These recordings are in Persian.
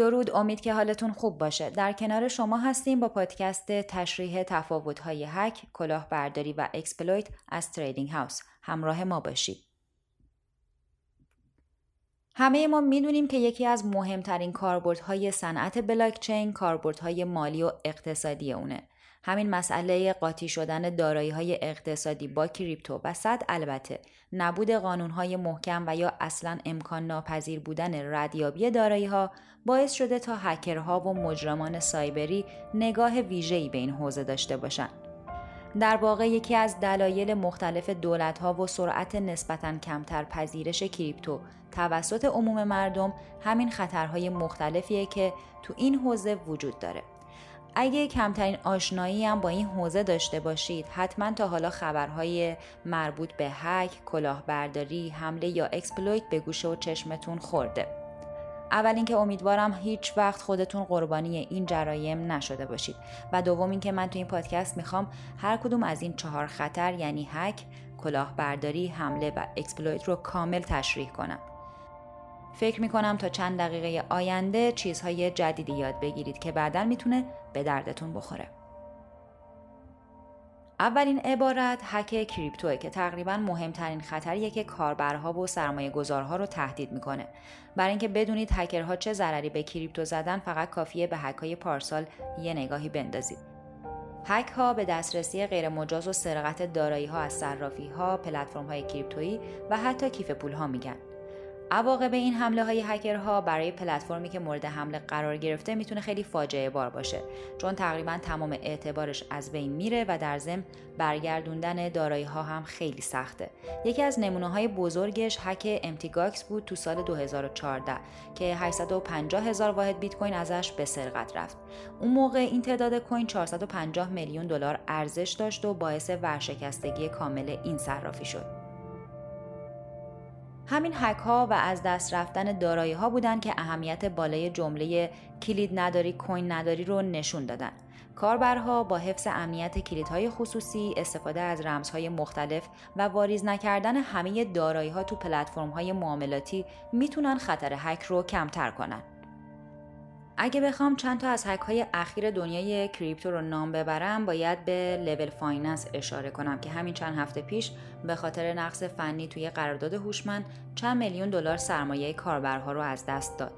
درود امید که حالتون خوب باشه. در کنار شما هستیم با پادکست تشریح تفاوت‌های هک کلاهبرداری و exploit از Trading House. همراه ما باشید. همه ما می‌دونیم که یکی از مهمترین کاربردهای صنعت بلاکچین کاربردهای مالی و اقتصادی اونه. همین مسئله قاطی شدن دارایی های اقتصادی با crypto و صد البته نبود قانون های محکم و یا اصلا امکان ناپذیر بودن ردیابی دارایی ها باعث شده تا هکرها و مجرمان سایبری نگاه ویژه‌ای به این حوزه داشته باشند. در واقع یکی از دلایل مخالفت دولت ها و سرعت نسبتا کمتر پذیرش crypto توسط عموم مردم همین خطرهای مختلفیه که تو این حوزه وجود داره. اگه کمترین آشنایی هم با این حوزه داشته باشید حتما تا حالا خبرهای مربوط به هک، کلاهبرداری، حمله یا exploit به گوش و چشمتون خورده. اول اینکه امیدوارم هیچ وقت خودتون قربانی این جرایم نشده باشید و دوم اینکه من تو این پادکست می‌خوام هر کدوم از این چهار خطر یعنی هک، کلاهبرداری، حمله و exploit رو کامل تشریح کنم. فکر می‌کنم تا چند دقیقه آینده چیزهای جدیدی یاد بگیرید که بعدا می‌تونه به دردتون بخوره. اولین عبارت هک crypto ه که تقریبا مهمترین خطریه که کاربرها و سرمایه گذارها رو تهدید می‌کنه. برای اینکه بدونید هکرها چه ضرری به کریپتو زدن فقط کافیه به هک های پارسال یه نگاهی بندازید. هک ها به دسترسی غیرمجاز و سرقت دارایی ها از صرافی ها، پلتفرم های کریپتویی و حتی کیف پول ها میگن. عواقب این حمله های هکرها برای پلتفرمی که مورد حمله قرار گرفته می‌تونه خیلی فاجعه بار باشه چون تقریبا تمام اعتبارش از بین میره و در ضمن برگردوندن دارایی ها هم خیلی سخته. یکی از نمونه های بزرگش هک امتیگاکس بود تو سال 2014 که 850 هزار واحد بیت کوین ازش به سرقت رفت. اون موقع این تعداد کوین 450 میلیون دلار ارزش داشت و باعث ورشکستگی کامل این صرافی شد. همین حک ها و از دست رفتن دارایی ها بودن که اهمیت بالای جمله کلید نداری کوین نداری رو نشون دادن. کاربرها با حفظ امنیت کلیدهای خصوصی، استفاده از رمزهای مختلف و واریز نکردن همه دارایی ها تو پلتفرم های معاملاتی می‌تونن خطر هک رو کمتر کنن. اگه بخوام چند تا از هک های اخیر دنیای crypto رو نام ببرم باید به Level Finance اشاره کنم که همین چند هفته پیش به خاطر نقص فنی توی قرارداد هوشمند چند میلیون دلار سرمایه کاربرها رو از دست داد.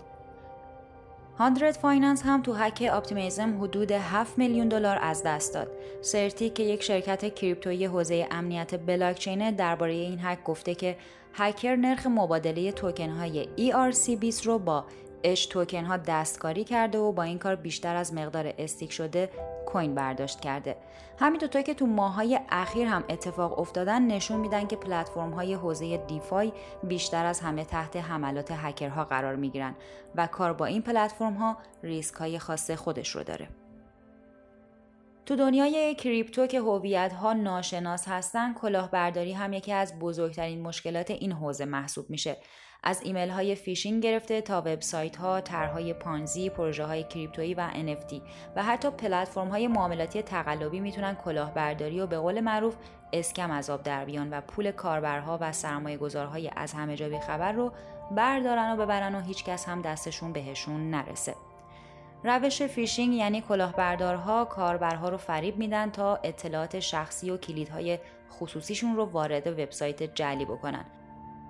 Hundred Finance هم تو هک Optimism حدود 7 میلیون دلار از دست داد. سرتی که یک شرکت کریپتویی حوزه امنیت بلاکچین درباره این هک گفته که هکر نرخ مبادله توکن های ERC20 رو با اش توکن ها دستکاری کرده و با این کار بیشتر از مقدار استیک شده کوین برداشت کرده. همین دوتا که تو ماهای اخیر هم اتفاق افتادن نشون میدن که پلتفرم های حوزه دیفای بیشتر از همه تحت حملات هکرها قرار می‌گیرن و کار با این پلتفرم ها ریسک های خاص خودش رو داره. تو دنیای کریپتو که هویت ها ناشناس هستن کلاهبرداری هم یکی از بزرگترین مشکلات این حوزه محسوب میشه از ایمیل های فیشینگ گرفته تا وبسایت ها، طرحهای پانزی، پروژه های کریپتویی و NFT و حتی پلتفرم های معاملاتی تقلبی می‌تونن کلاهبرداری و به قول معروف scam از آب در بیان و پول کاربرها و سرمایه گذارهای از همه جا خبر رو بردارن و ببرن و هیچکس هم دستشون بهشون نرسه. روش فیشینگ یعنی کلاهبردارها کاربرها رو فریب میدن تا اطلاعات شخصی و کلیدهای خصوصیشون رو وارد وبسایت جعلی بکنن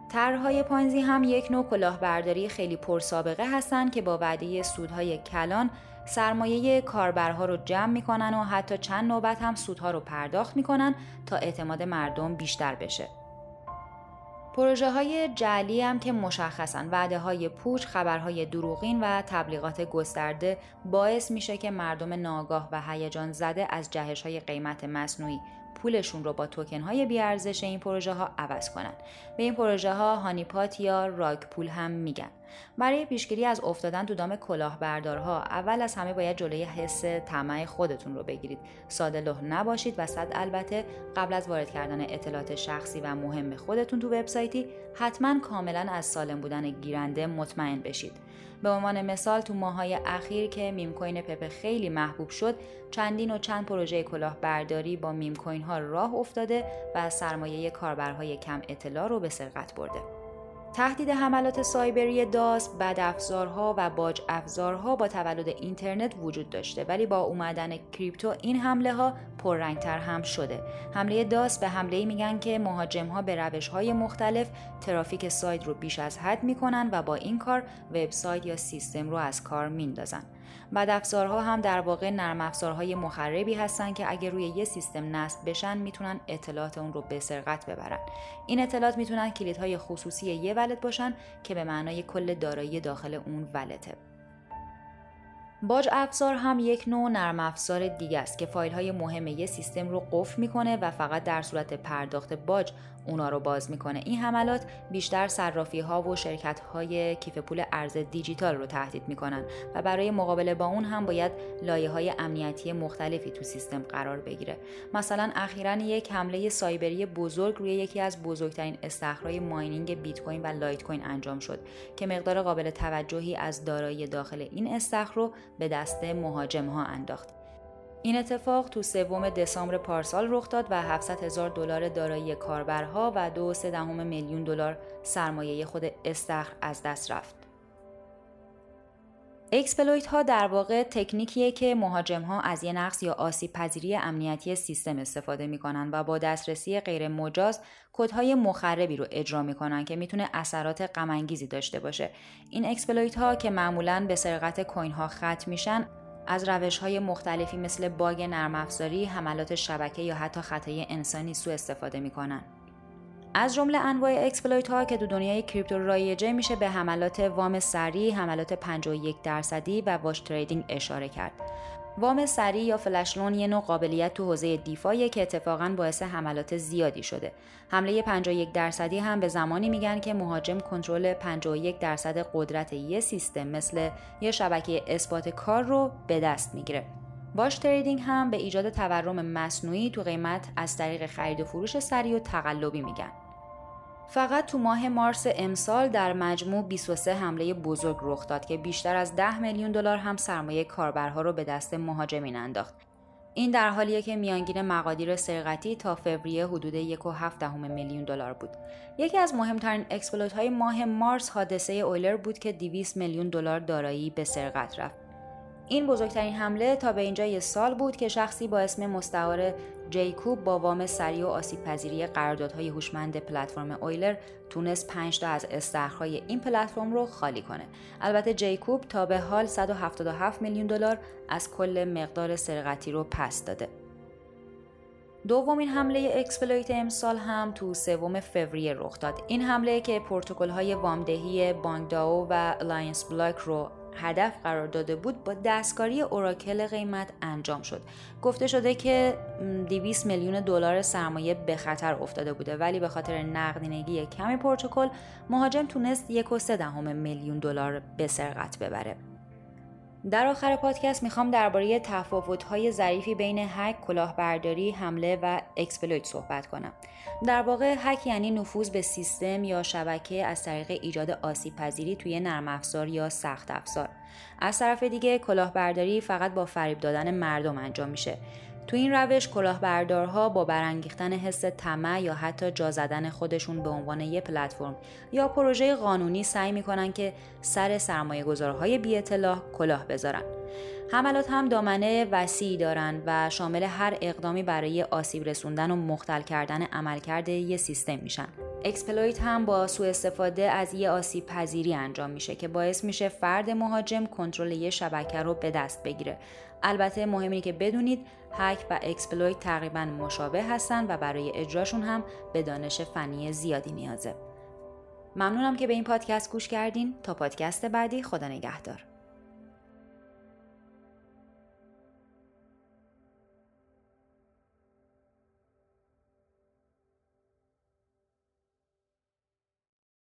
طرحهای پانزی هم یک نوع کلاهبرداری خیلی پرسابقه هستند که با وعده سودهای کلان سرمایه کاربرها رو جمع می‌کنن و حتی چند نوبت هم سودها رو پرداخت می‌کنن تا اعتماد مردم بیشتر بشه. پروژه های جعلی هم که مشخصن وعده های پوچ، خبرهای دروغین و تبلیغات گسترده باعث میشه که مردم ناگاه و هیجان زده از جهش های قیمت مصنوعی پولشون رو با توکن های بیارزش این پروژه ها عوض کنن. به این پروژه ها هانیپات یا راک پول هم میگن. برای پیشگیری از افتادن تو دام کلاهبردارها اول از همه باید جلوی حس طمع خودتون رو بگیرید. ساده لح نباشید و صد البته قبل از وارد کردن اطلاعات شخصی و مهم خودتون تو وبسایتی حتما کاملا از سالم بودن گیرنده مطمئن بشید. به عنوان مثال تو ماهای اخیر که meme coin پپه خیلی محبوب شد چندین و چند پروژه کلاهبرداری با meme coin ها راه افتاده و سرمایه کاربرهای کم اطلاع رو به سرقت برده. تهدید حملات سایبری DoS، بدافزارها و باج افزارها با تولد اینترنت وجود داشته ولی با اومدن کریپتو این حمله ها پررنگتر هم شده. حمله داس به حمله میگن که مهاجم ها به روش های مختلف ترافیک سایت رو بیش از حد می‌کنن و با این کار وبسایت یا سیستم رو از کار میندازن. بد افزارها هم در واقع نرم افزارهای مخربی هستن که اگر روی یه سیستم نصب بشن می‌تونن اطلاعات اون رو به سرقت ببرن. این اطلاعات می‌تونن کلیدهای خصوصی یه ولت باشن که به معنای کل دارایی داخل اون ولته. باج افزار هم یک نوع نرم افزار دیگه است که فایل های مهم یه سیستم رو قفل می‌کنه و فقط در صورت پرداخت باج اونا رو باز می‌کنه. این حملات بیشتر صرافی ها و شرکت های کیف پول ارز دیجیتال رو تهدید می‌کنن و برای مقابله با اون هم باید لایه های امنیتی مختلفی تو سیستم قرار بگیره. مثلا اخیرا یک حمله سایبری بزرگ روی یکی از بزرگترین استخرهای ماینینگ بیت کوین و لایت کوین انجام شد که مقدار قابل توجهی از دارایی داخل این استخر رو به دست مهاجم ها انداخت. این اتفاق تو سوم دسامبر پارسال رخ داد و 700 هزار دلار دارایی کاربرها و دو دهم میلیون دلار سرمایه خود استخر از دست رفت. exploit ها در واقع تکنیکیه که مهاجم ها از یه نقص یا آسیب پذیری امنیتی سیستم استفاده می‌کنن و با دسترسی غیر مجاز کدهای مخربی رو اجرا می‌کنن که می‌تونه اثرات غم داشته باشه. این exploit ها که معمولا به سرقت coin ها ختم میشن از روش های مختلفی مثل باگ نرم افزاری، حملات شبکه یا حتی خطای انسانی سوء استفاده می‌کنن. از جمله انواع exploit ها که تو دنیای کریپتو رایجه میشه به حملات وام سریع، حملات 51 درصدی و wash trading اشاره کرد. وام سریع یا flash loan یه نوع قابلیت تو حوزه DeFi ه که اتفاقا باعث حملات زیادی شده. حمله 51 درصدی هم به زمانی میگن که مهاجم کنترل 51 درصد قدرت یه سیستم مثل یه شبکه اثبات کار رو به دست می‌گیره. باش تریدینگ هم به ایجاد تورم مصنوعی تو قیمت از طریق خرید و فروش سریع و تقلبی میگن. فقط تو ماه مارس امسال در مجموع 23 حمله بزرگ رخ داد که بیشتر از 10 میلیون دلار هم سرمایه کاربرها رو به دست مهاجمین انداخت. این در حالیه که میانگین مقادیر سرقتی تا فوریه حدود 1.7 میلیون دلار بود. یکی از مهمترین exploit های ماه مارس حادثه اویلر بود که 200 میلیون دلار دارایی به سرقت رفت. این بزرگترین حمله تا به اینجای سال بود که شخصی با اسم مستعار جیکوب با وام سریع و آسیب پذیری قراردادهای هوشمند پلتفرم اویلر تونست 5 تا از استخرهای این پلتفرم رو خالی کنه. البته جیکوب تا به حال 177 میلیون دلار از کل مقدار سرقتی رو پس داده. دومین حمله exploit امسال هم تو سوم فوریه رخ داد. این حمله که پروتکل های وامدهی بانکداو و الاینس بلاک رو هدف قرار داده بود با دستکاری اوراکل قیمت انجام شد. گفته شده که 200 میلیون دلار سرمایه به خطر افتاده بوده ولی به خاطر نقدینگی کم پروتکل مهاجم تونست یک و دهم میلیون دلار به سرقت ببره. در آخر پادکست می‌خوام درباره تفاوت‌های ظریفی بین هک، کلاهبرداری، حمله و exploit صحبت کنم. در واقع هک یعنی نفوذ به سیستم یا شبکه از طریق ایجاد آسیب پذیری توی نرم افزار یا سخت افزار. از طرف دیگه کلاهبرداری فقط با فریب دادن مردم انجام میشه. تو این روش کلاهبردارها با برانگیختن حس طمع یا حتی جا زدن خودشون به عنوان یک پلتفرم یا پروژه قانونی سعی می‌کنن که سر سرمایه گذارهای بی اطلاع کلاه بذارن. حملات هم دامنه وسیعی دارند و شامل هر اقدامی برای آسیب رسوندن و مختل کردن عملکرد یه سیستم میشن. exploit هم با سوء استفاده از یه آسیب پذیری انجام میشه که باعث میشه فرد مهاجم کنترل یه شبکه رو به دست بگیره. البته مهمه که بدونید هک و exploit تقریبا مشابه هستن و برای اجراشون هم به دانش فنی زیادی نیازه. ممنونم که به این پادکست گوش کردین تا پادکست بعدی خدا نگهدار.